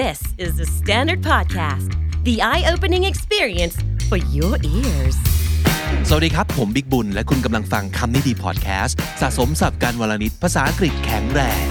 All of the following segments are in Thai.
This is the Standard Podcast, the eye opening experience for your ears. สวัสดีครับ ผมบิกบุญ และคุณกำลังฟังคำนี้ดีพอดแคสต์ สะสมสับการวลนิดภาษาอังกฤษแข็งแรง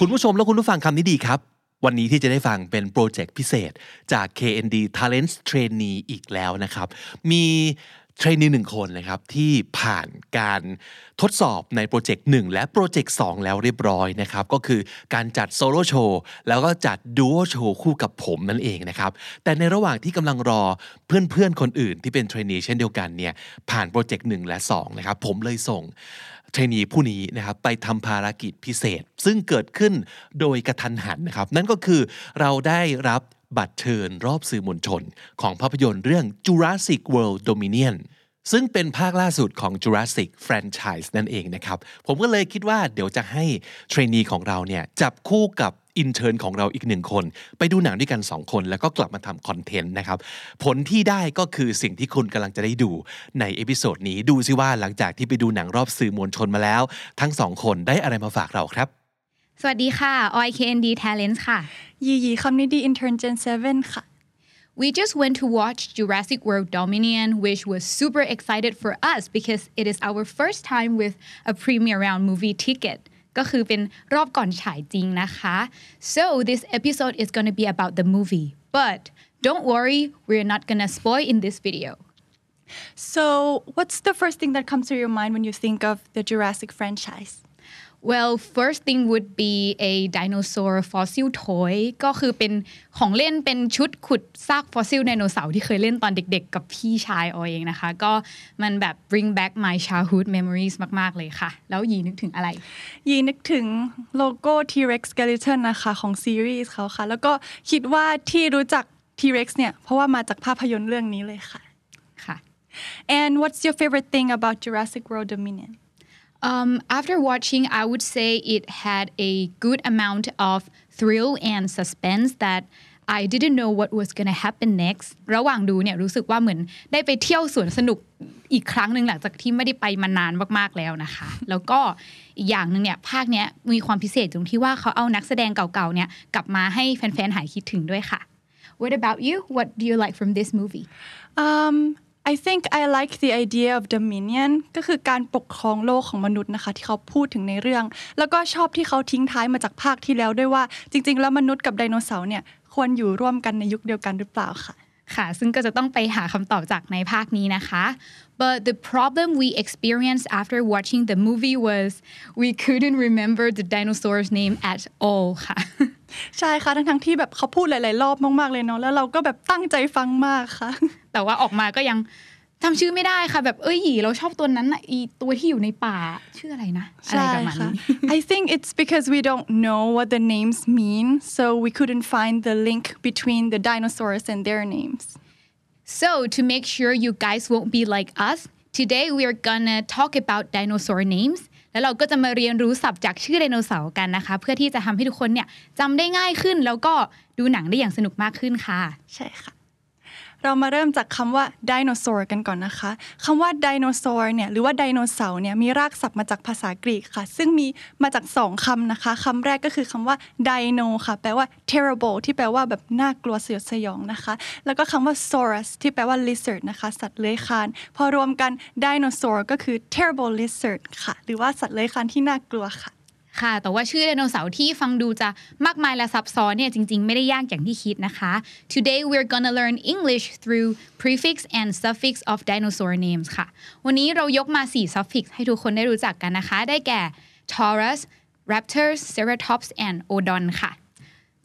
คุณผู้ชมและคุณผู้ฟังคำนี้ดีครับ วันนี้ที่จะได้ฟังเป็นโปรเจกต์พิเศษจาก KND Talent Trainee อีกแล้วนะครับ มี trainee หนึ่งคนนะครับที่ผ่านการทดสอบใน project 1และ project 2แล้วเรียบร้อยนะครับก็คือการจัด solo show แล้วก็จัด duo show คู่กับผมนั่นเองนะครับแต่ในระหว่างที่กำลังรอเพื่อนๆคนอื่นที่เป็น trainee เช่นเดียวกันเนี่ยผ่าน project 1และ2นะครับผมเลยส่ง trainee ผู้นี้นะครับไปทำภารกิจพิเศษ ซึ่งเกิดขึ้นโดยกระทันหันนะครับ นั่นก็คือเราได้รับบัตรเชิญรอบสื่อมวลชน ของภาพยนตร์เรื่อง Jurassic World Dominion ซึ่งเป็นภาคล่าสุดของ Jurassic Franchise นั่นเองนะครับ ผมก็เลยคิดว่าเดี๋ยวจะให้ trainee ของเราเนี่ยจับคู่กับ intern ของเราอีกหนึ่งคน ไปดูหนังด้วยกัน 2 คน แล้วก็กลับมาทำ content นะครับ ผลที่ได้ก็คือสิ่งที่คุณกำลังจะได้ดูใน episode นี้ดูซิว่าหลังจากที่ไปดูหนังรอบสื่อมวลชนมาแล้ว ทั้งสองคนได้อะไรมาฝากเราครับ สวัสดีค่ะออย KND Talents ค่ะ ยียีคำนี้ดี intern gen 7ค่ะ We just went to watch Jurassic World Dominion which was super excited for us because it is our first time with a premiere round movie ticket ก็คือเป็นรอบก่อนฉายจริงนะคะ so this episode is going to be about the movie but don't worry we're not gonna spoil in this video so what's the first thing that comes to your mind when you think of the Jurassic franchise Well first thing would be a dinosaur fossil toy ก็คือเป็นของเล่นเป็นชุดขุดซากฟอสซิลไดโนเสาร์ที่เคยเล่นตอนเด็กๆ กับพี่ชายออยเองนะคะ ก็มันแบบ bring back my childhood memories มากๆเลยค่ะ แล้วยีนึกถึงอะไร ยีนึกถึงโลโก้ T-Rex skeleton นะคะของซีรีส์เขาค่ะ แล้วก็คิดว่าที่รู้จัก T-Rex เนี่ยเพราะว่ามาจากภาพยนตร์เรื่องนี้เลยค่ะค่ะ and what's your favorite thing about Jurassic World Dominion Um, after watching, I would say it had a good amount of thrill and suspense that I didn't know what was gonna happen next ระหว่างดูเนี่ยรู้สึกว่าเหมือนได้ไปเที่ยวสวนสนุกอีกครั้งหนึ่งหลังจากที่ไม่ได้ไปมานานมากๆแล้วนะคะ แล้วก็อีกอย่างหนึ่งเนี่ยภาคเนี้ยมีความพิเศษตรงที่ว่าเขาเอานักแสดงเก่าๆเนี่ยกลับมาให้แฟนๆหายคิดถึงด้วยค่ะ What about you What do you like from this movie um I think I like the idea of dominion ก็คือการปกครองโลกของมนุษย์นะคะ ที่เขาพูดถึงในเรื่อง แล้วก็ชอบที่เขาทิ้งท้ายมาจากภาคที่แล้วด้วยว่า จริง ๆ แล้วมนุษย์กับไดโนเสาร์เนี่ยควรอยู่ร่วมกันในยุคเดียวกันหรือเปล่าค่ะค่ะ ซึ่งก็จะต้องไปหาคำตอบจากในภาคนี้นะคะ but the problem we experienced after watching the movie was we couldn't remember the dinosaur's name at all ค่ะ ใช่ค่ะทั้งๆที่แบบเขาพูดหลาย ๆ รอบมาก ๆ เลยเนาะแล้วเราก็แบบตั้งใจฟังมากค่ะ แต่ว่าออกมาก็ยังจำชื่อไม่ได้ค่ะ แบบเอ้ยหยีเราชอบตัวนั้นน่ะอีตัวที่อยู่ในป่าชื่ออะไรนะอะไรใช่ประมาณค่ะนี้ I think it's because we don't know what the names mean so we couldn't find the link between the dinosaurs and their names So to make sure you guys won't be like us today we are gonna talk about dinosaur names แล้วเราก็จะมาเรียนรู้ศัพท์จากชื่อไดโนเสาร์กันนะคะ เพื่อที่จะทำให้ทุกคนเนี่ยจำได้ง่ายขึ้น แล้วก็ดูหนังได้อย่างสนุกมากขึ้นค่ะ ใช่ค่ะ เรามาเริ่มจากคำว่า dinosaur กันก่อนนะคะคำว่า dinosaur เนี่ยหรือว่าไดโนเสาร์เนี่ยมีรากศัพท์มาจากภาษากรีกค่ะ ซึ่งมีมาจากสองคำนะคะคำแรกก็คือคำว่า dino ค่ะ แปลว่า terrible ที่แปลว่าแบบน่ากลัวสยดสยองนะคะ แล้วก็คำว่า saurus ที่แปลว่า lizard นะคะ สัตว์เลื้อยคลาน พอรวมกัน dinosaur ก็คือ terrible lizard ค่ะ หรือว่าสัตว์เลื้อยคลานที่น่ากลัวค่ะ ค่ะ แต่ว่าชื่อไดโนเสาร์ที่ฟังดูจะมากมายและซับซ้อนเนี่ยจริงๆ ไม่ได้ยากอย่างที่คิดนะคะ Today we're gonna learn English through prefix and suffix of dinosaur names ค่ะ วันนี้เรายกมา 4 suffix ให้ทุกคนได้รู้จักกันนะคะ ได้แก่ Taurus Raptors Ceratops and Odon ค่ะ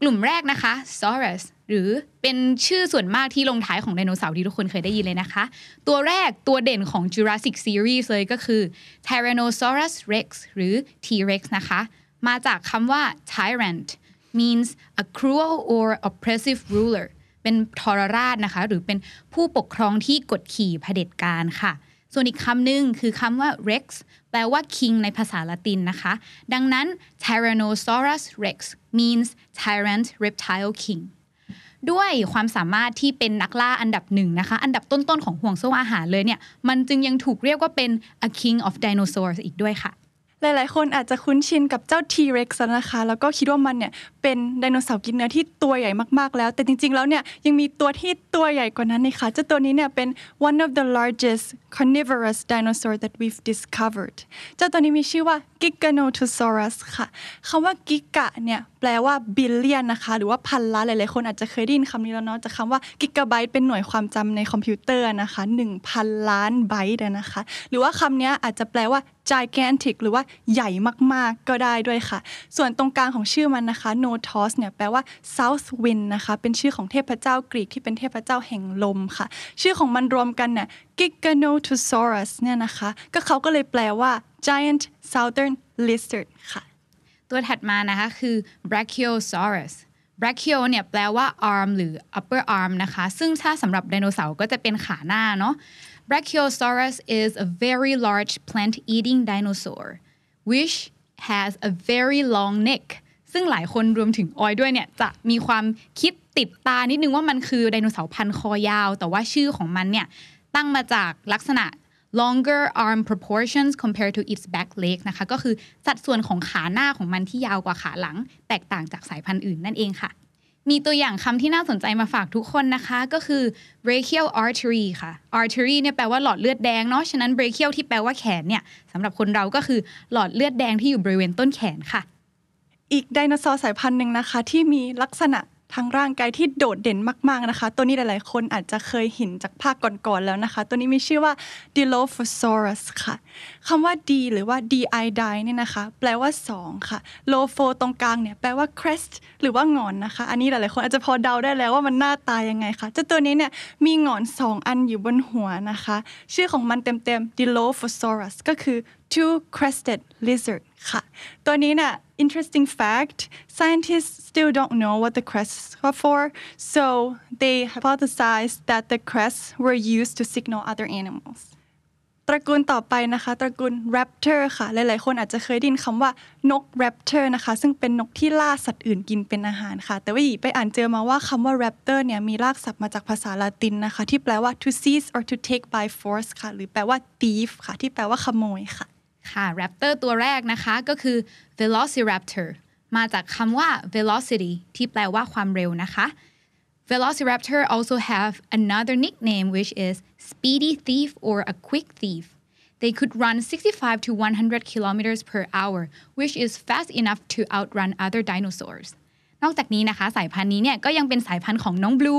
กลุ่มแรกนะคะ Saurus หรือเป็นชื่อส่วนมากที่ลงท้ายของไดโนเสาร์ที่ทุกคนเคยได้ยินเลยนะคะ ตัวแรกตัวเด่นของ Jurassic Series เลยก็คือ Tyrannosaurus Rex หรือ T-Rex นะคะ มาจากคำว่า tyrant means a cruel or oppressive ruler เป็นทรราชนะคะ หรือเป็นผู้ปกครองที่กดขี่เผด็จการค่ะ ส่วนอีกคำหนึ่งคือคำว่า rex แปลว่า king ในภาษาละตินนะคะ ดังนั้น tyrannosaurus rex means tyrant reptile king ด้วยความสามารถที่เป็นนักล่าอันดับหนึ่งนะคะ อันดับต้นๆของห่วงโซ่อาหารเลยเนี่ย มันจึงยังถูกเรียกว่าเป็น a king of dinosaurs อีกด้วยค่ะ หลายๆ คนอาจจะคุ้นชินกับเจ้า T-Rex นะคะ แล้วก็คิดว่ามันเนี่ยเป็นไดโนเสาร์กินเนื้อที่ตัวใหญ่มากๆแล้ว แต่จริง ๆ แล้วเนี่ยยังมีตัวที่ตัวใหญ่กว่านั้นนะคะเจ้าตัวนี้เนี่ยเป็น one of the largest carnivorous dinosaur that we've discovered เจ้าตัวนี้มีชื่อว่า Giganotosaurus ค่ะคำว่ากิกะเนี่ยแปลว่า billion นนะคะหรือว่าพันล้านหลายๆคนอาจจะเคยได้ยินคำนี้แล้วเนาะจากคำว่า gigabyte เป็นหน่วยความจำในคอมพิวเตอร์นะคะ1,000 ล้านไบต์นะคะ หรือว่าคำนี้อาจจะแปลว่า gigantic หรือว่าใหญ่มากๆก็ได้ด้วยค่ะ ส่วนตรงกลางของชื่อมันนะคะ notos เนี่ยแปลว่า south wind นะคะ เป็นชื่อของเทพเจ้ากรีกที่เป็นเทพเจ้าแห่งลมค่ะ ชื่อของมันรวมกันเนี่ย Giganotosaurus เนี่ยนะคะ ก็เขาก็เลยแปลว่า giant southern lizard ค่ะ ตัวถัดมานะคะคือ brachiosaurus brachio เนี่ยแปลว่า arm หรือ upper arm นะคะ ซึ่งถ้าสำหรับไดโนเสาร์ก็จะเป็นขาหน้าเนาะ brachiosaurus is a very large plant-eating dinosaur which has a very long neck ซึ่งหลายคนรวมถึงออยด้วยเนี่ยจะมีความคิดติดตานิดนึงว่ามันคือไดโนเสาร์พันคอยาว แต่ว่าชื่อของมันเนี่ยตั้งมาจากลักษณะ longer arm proportions compared to its back leg นะคะ ก็คือสัดส่วนของขาหน้าของมันที่ยาวกว่าขาหลัง แตกต่างจากสายพันธุ์อื่นนั่นเองค่ะ มีตัวอย่างคำที่น่าสนใจมาฝากทุกคนนะคะ ก็คือ brachial artery ค่ะ artery เนี่ยแปลว่าหลอดเลือดแดงเนาะ ฉะนั้น brachial ที่แปลว่าแขนเนี่ยสำหรับคนเราก็คือหลอดเลือดแดงที่อยู่บริเวณต้นแขนค่ะ อีกไดโนเสาร์สายพันธุ์หนึ่งนะคะ ที่มีลักษณะ ทางร่างกายที่โดดเด่นมาก ๆนะคะ ตัวนี้หลาย ๆ คนอาจจะเคยเห็นจากภาคก่อน ๆ แล้วนะคะ ตัวนี้มีชื่อว่า Dilophosaurus ค่ะคำว่า D หรือว่า di di เนี่ยนะคะ แปลว่า 2 ค่ะ Lopho ตรงกลางเนี่ยแปลว่า crest หรือว่างอนนะคะ อันนี้หลาย ๆ คนอาจจะพอเดาได้แล้วว่ามันหน้าตายังไงคะเจ้าตัวนี้เนี่ยมีงอน 2 อันอยู่บนหัวนะคะ ชื่อของมันเต็ม ๆ Dilophosaurus ก็คือ two crested lizard ค่ะ ตัวนี้เนี่ย interesting fact scientists still don't know what the crests are for so they hypothesized that the crests were used to signal other animals ตระกูลต่อไปนะคะตระกูล raptor ค่ะ หลาย ๆ คนอาจจะเคยได้ยินคำว่านก raptor นะคะ ซึ่งเป็นนกที่ล่าสัตว์อื่นกินเป็นอาหารค่ะ แต่ว่าหยีไปอ่านเจอมาว่าคำว่า raptor เนี่ยมีรากศัพท์มาจากภาษาละตินนะคะ ที่แปลว่า to seize or to take by force ค่ะ หรือแปลว่า thief ค่ะ ที่แปลว่าขโมยค่ะ ค่ะ raptor ตัวแรกนะคะก็คือ velociraptor มาจากคำว่า velocity ที่แปลว่าความเร็วนะคะ Velociraptor also have another nickname which is speedy thief or a quick thief. They could run 65 to 100 kilometers per hour, which is fast enough to outrun other dinosaurs. นอกจากนี้นะคะ สายพันธุ์นี้เนี่ยก็ยังเป็นสายพันธุ์ของน้องบลู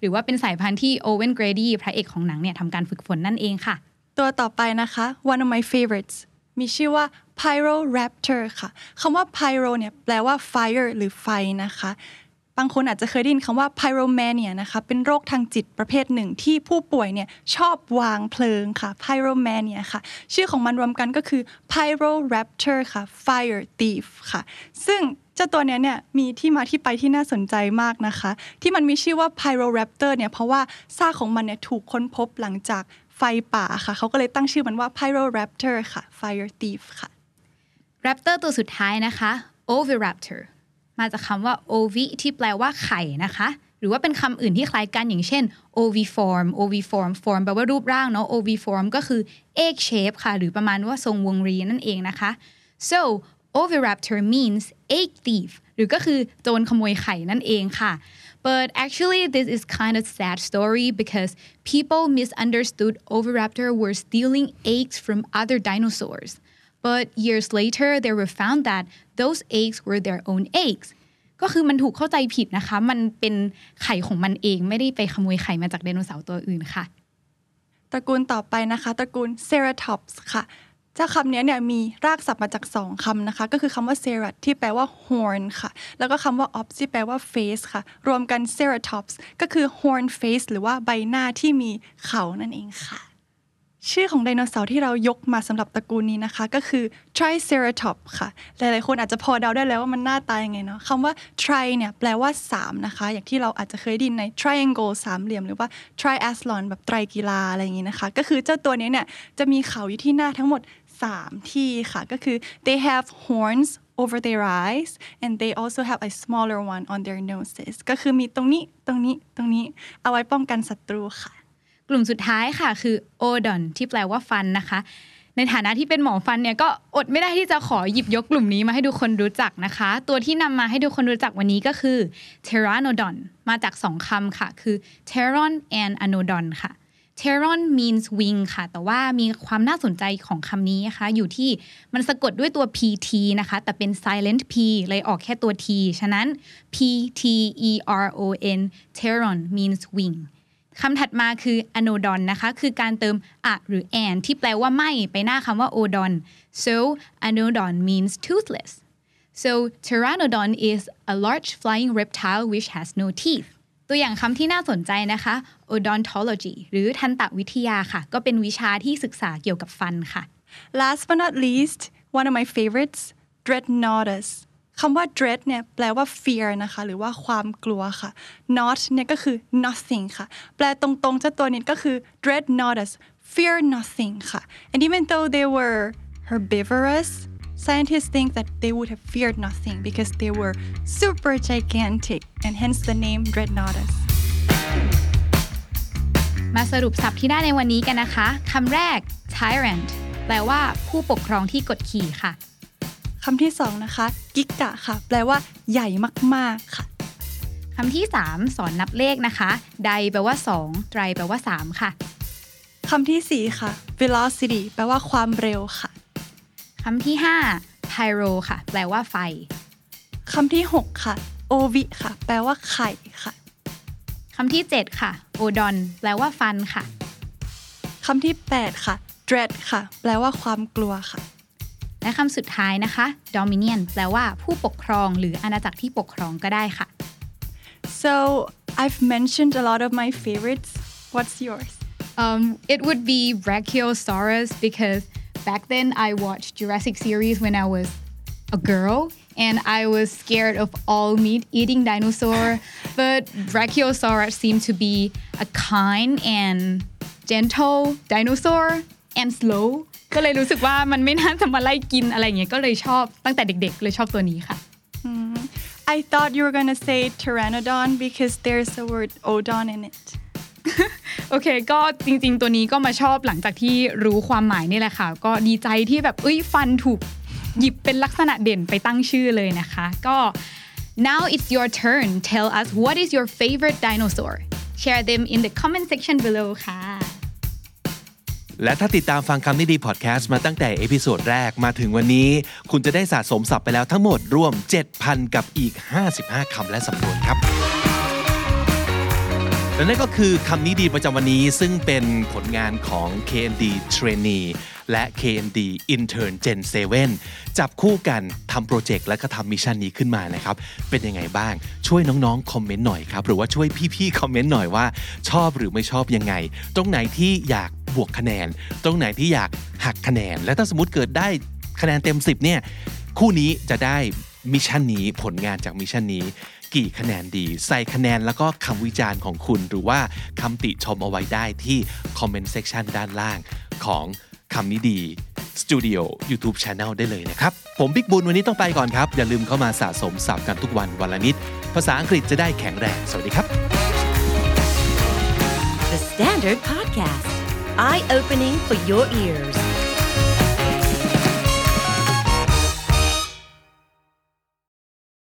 หรือว่าเป็นสายพันธุ์ที่โอเวนเกรดี้พระเอกของหนังเนี่ยทำการฝึกฝนนั่นเองค่ะ ตัวต่อไปนะคะ one of my favorites มีชื่อว่า Pyroraptor ค่ะคำว่า pyro เนี่ยแปลว่า fire หรือไฟนะคะ บางคนอาจจะเคยได้ยินคำว่า pyromania นะคะ เป็นโรคทางจิตประเภทหนึ่งที่ผู้ป่วยเนี่ยชอบวางเพลิงค่ะ pyromania ค่ะ ชื่อของมันรวมกันก็คือ pyroraptor ค่ะ fire thief ค่ะ ซึ่งเจ้าตัวเนี้ยเนี่ยมีที่มาที่ไปที่น่าสนใจมากนะคะ ที่มันมีชื่อว่า pyroraptor เนี่ยเพราะว่าซากของมันเนี่ยถูกค้นพบหลังจาก ไฟป่าค่ะ เขาก็เลยตั้งชื่อมันว่า pyroraptor ค่ะ fire thief ค่ะ raptor ตัวสุดท้ายนะคะ oviraptor มาจากคำว่า ovi ที่แปลว่าไข่นะคะ หรือว่าเป็นคำอื่นที่คล้ายกันอย่างเช่น oviform oviform form แปลว่ารูปร่างเนาะ oviform ก็คือ egg shape ค่ะ หรือประมาณว่าทรงวงรีนั่นเองนะคะ so oviraptor means egg thief หรือก็คือโจรขโมยไข่นั่นเองค่ะ But actually, this is kind of sad story because people misunderstood oviraptor were stealing eggs from other dinosaurs. But years later, they were found that those eggs were their own eggs. ก็คือมันถูกเข้าใจผิดนะคะ มันเป็นไข่ของมันเองไม่ได้ไปขโมยไข่มาจากไดโนเสาร์ตัวอื่นค่ะ ตระกูลต่อไปนะคะ ตระกูล Ceratops ค่ะ เ จ้าคำนี้เนี่ยมีรากศัพท์มาจากสองคำนะคะ ก็คือคำว่า cerat ที่แปลว่า horn ค่ะ แล้วก็คำว่า ops ที่แปลว่า face ค่ะ รวมกัน Ceratops ก็คือ horn face หรือว่าใบหน้าที่มีเขานั่นเองค่ะ ชื่อของไดโนเสาร์ที่เรายกมาสำหรับตระกูลนี้นะคะ ก็คือ Triceratops ค่ะ หลายๆคนอาจจะพอเดาได้แล้วว่ามันหน้าตายังไงเนาะคำว่า tri เนี่ยแปลว่า 3 นะคะ อย่างที่เราอาจจะเคยได้ยินใน triangle สามเหลี่ยม หรือว่า triathlon แบบไตรกีฬาอะไรอย่างนี้นะคะ ก็คือเจ้าตัวนี้เนี่ยจะมีเขาอยู่ที่หน้าทั้งหมด 3 ที่ค่ะก็คือ they have horns over their eyes and they also have a smaller one on their noses ก็คือมีตรงนี้ตรงนี้ตรงนี้เอาไว้ป้องกันศัตรูค่ะ กลุ่มสุดท้ายค่ะคือ odon ที่แปลว่าฟันนะคะ ในฐานะที่เป็นหมอฟันเนี่ยก็อดไม่ได้ที่จะขอหยิบยกกลุ่มนี้มาให้ทุกคนรู้จักนะคะ ตัวที่นำมาให้ทุกคนรู้จักวันนี้ก็คือ pteranodon มาจากสองคำค่ะ คือ pteron and anodon ค่ะ t e r o n means wing ค่ะ แต่ว่ามีความน่าสนใจของคำนี้นะคะ อยู่ที่มันสะกดด้วยตัว pt นะคะ แต่เป็น silent p เลยออกแค่ตัว t ฉะนั้น p t e r o n t e r o n means wing คำถัดมาคือ anodon นะคะ คือการเติมอะหรือ an ที่แปลว่าไม่ไปหน้าคำว่า odon so anodon means toothless so pteranodon is a large flying reptile which has no teeth ตัวอย่างคำที่น่าสนใจนะคะ odontology หรือทันตวิทยาค่ะ ก็เป็นวิชาที่ศึกษาเกี่ยวกับฟันค่ะ last but not least one of my favorites dreadnoughtus คำว่า dread เนี่ยแปลว่า fear นะคะ หรือว่าความกลัวค่ะ not เนี่ยก็คือ nothing ค่ะ แปลตรงๆเจ้าตัวนี้ก็คือ dreadnoughtus fear nothing ค่ะ and even though they were herbivorous scientists think that they would have feared nothing because they were super gigantic and hence the name dreadnoughtus มาสรุปศัพท์ที่ได้ในวันนี้กันนะคะคำแรก tyrant แปลว่าผู้ปกครองที่กดขี่ค่ะคำที่สองนะคะกิกะค่ะ แปลว่า ใหญ่มากๆค่ะคำที่ 3 สอนนับเลขนะคะใดแปลว่า2ไตรแปลว่า 3 ค่ะคำที่สี่ค่ะ velocity แปลว่าความเร็วค่ะ คำที่ 5 pyro ค่ะ แปลว่าไฟ คำที่หกค่ะ ovi ค่ะ แปลว่าไข่ค่ะ คำที่ 7 ค่ะ odon แปลว่าฟันค่ะ คำที่แปดค่ะ dread ค่ะ แปลว่าความกลัวค่ะ และคำสุดท้ายนะคะ dominion แปลว่าผู้ปกครอง หรืออาณาจักรที่ปกครองก็ได้ค่ะ so I've mentioned a lot of my favorites what's yours Um, it would be Brachiosaurus because back then I watched Jurassic series when I was a girl and I was scared of all meat eating dinosaur. but Brachiosaurus seemed to be a kind and gentle dinosaur and slow ก็เลยรู้สึกว่ามันไม่น่าจะมาไล่กินอะไรอย่างเงี้ยก็เลยชอบตั้งแต่เด็กๆ เลยชอบตัวนี้ค่ะ I thought you were gonna say pteranodon because there's the word odon in it โอเค ก็จริง ๆ ตัวนี้ก็มาชอบหลังจากที่รู้ความหมายนี่แหละค่ะ ก็ดีใจที่แบบเอ้ยฟันถูกหยิบเป็นลักษณะเด่นไปตั้งชื่อเลยนะคะ ก็ now it's your turn tell us what is your favorite dinosaur share them in the comment section below ค่ะ และถ้าติดตามฟังคำนี้ดีพอดแคสต์มาตั้งแต่ episode แรกมาถึงวันนี้ คุณจะได้สะสมศัพท์ไปแล้วทั้งหมดรวม 7,000 กับอีก 55คำและสำนวนครับ และนั่นก็คือคำนี้ดีประจำวันนี้ซึ่งเป็นผลงานของ KND Trainee และ KND Intern Gen 7 จับคู่กันทำ project และก็ทำ mission นี้ขึ้นมานะครับ เป็นยังไงบ้าง ช่วยน้องๆ comment หน่อยครับ หรือว่าช่วยพี่ๆ comment หน่อยว่า ชอบหรือไม่ชอบยังไง ตรงไหนที่อยากบวกคะแนน ตรงไหนที่อยากหักคะแนน และถ้าสมมติเกิดได้คะแนนเต็ม 10เนี่ยคู่นี้จะได้ mission นี้ผลงานจาก mission นี้ กี่คะแนนดี ใส่คะแนนแล้วก็คำวิจารณ์ของคุณ หรือว่าคำติชมเอาไว้ได้ที่คอมเมนต์เซ t ชันด้านล่างของคำนี้ดีสตูดิโอ YouTube Channel ได้เลยนะครับ ผมบิ๊กบุญวันนี้ต้องไปก่อนครับ อย่าลืมเข้ามาสะสมศัพท์กันทุกวันวันละนิด ภาษาอังกฤษจะได้แข็งแรง สวัสดีครับ The Standard Podcast, eye opening for your ears.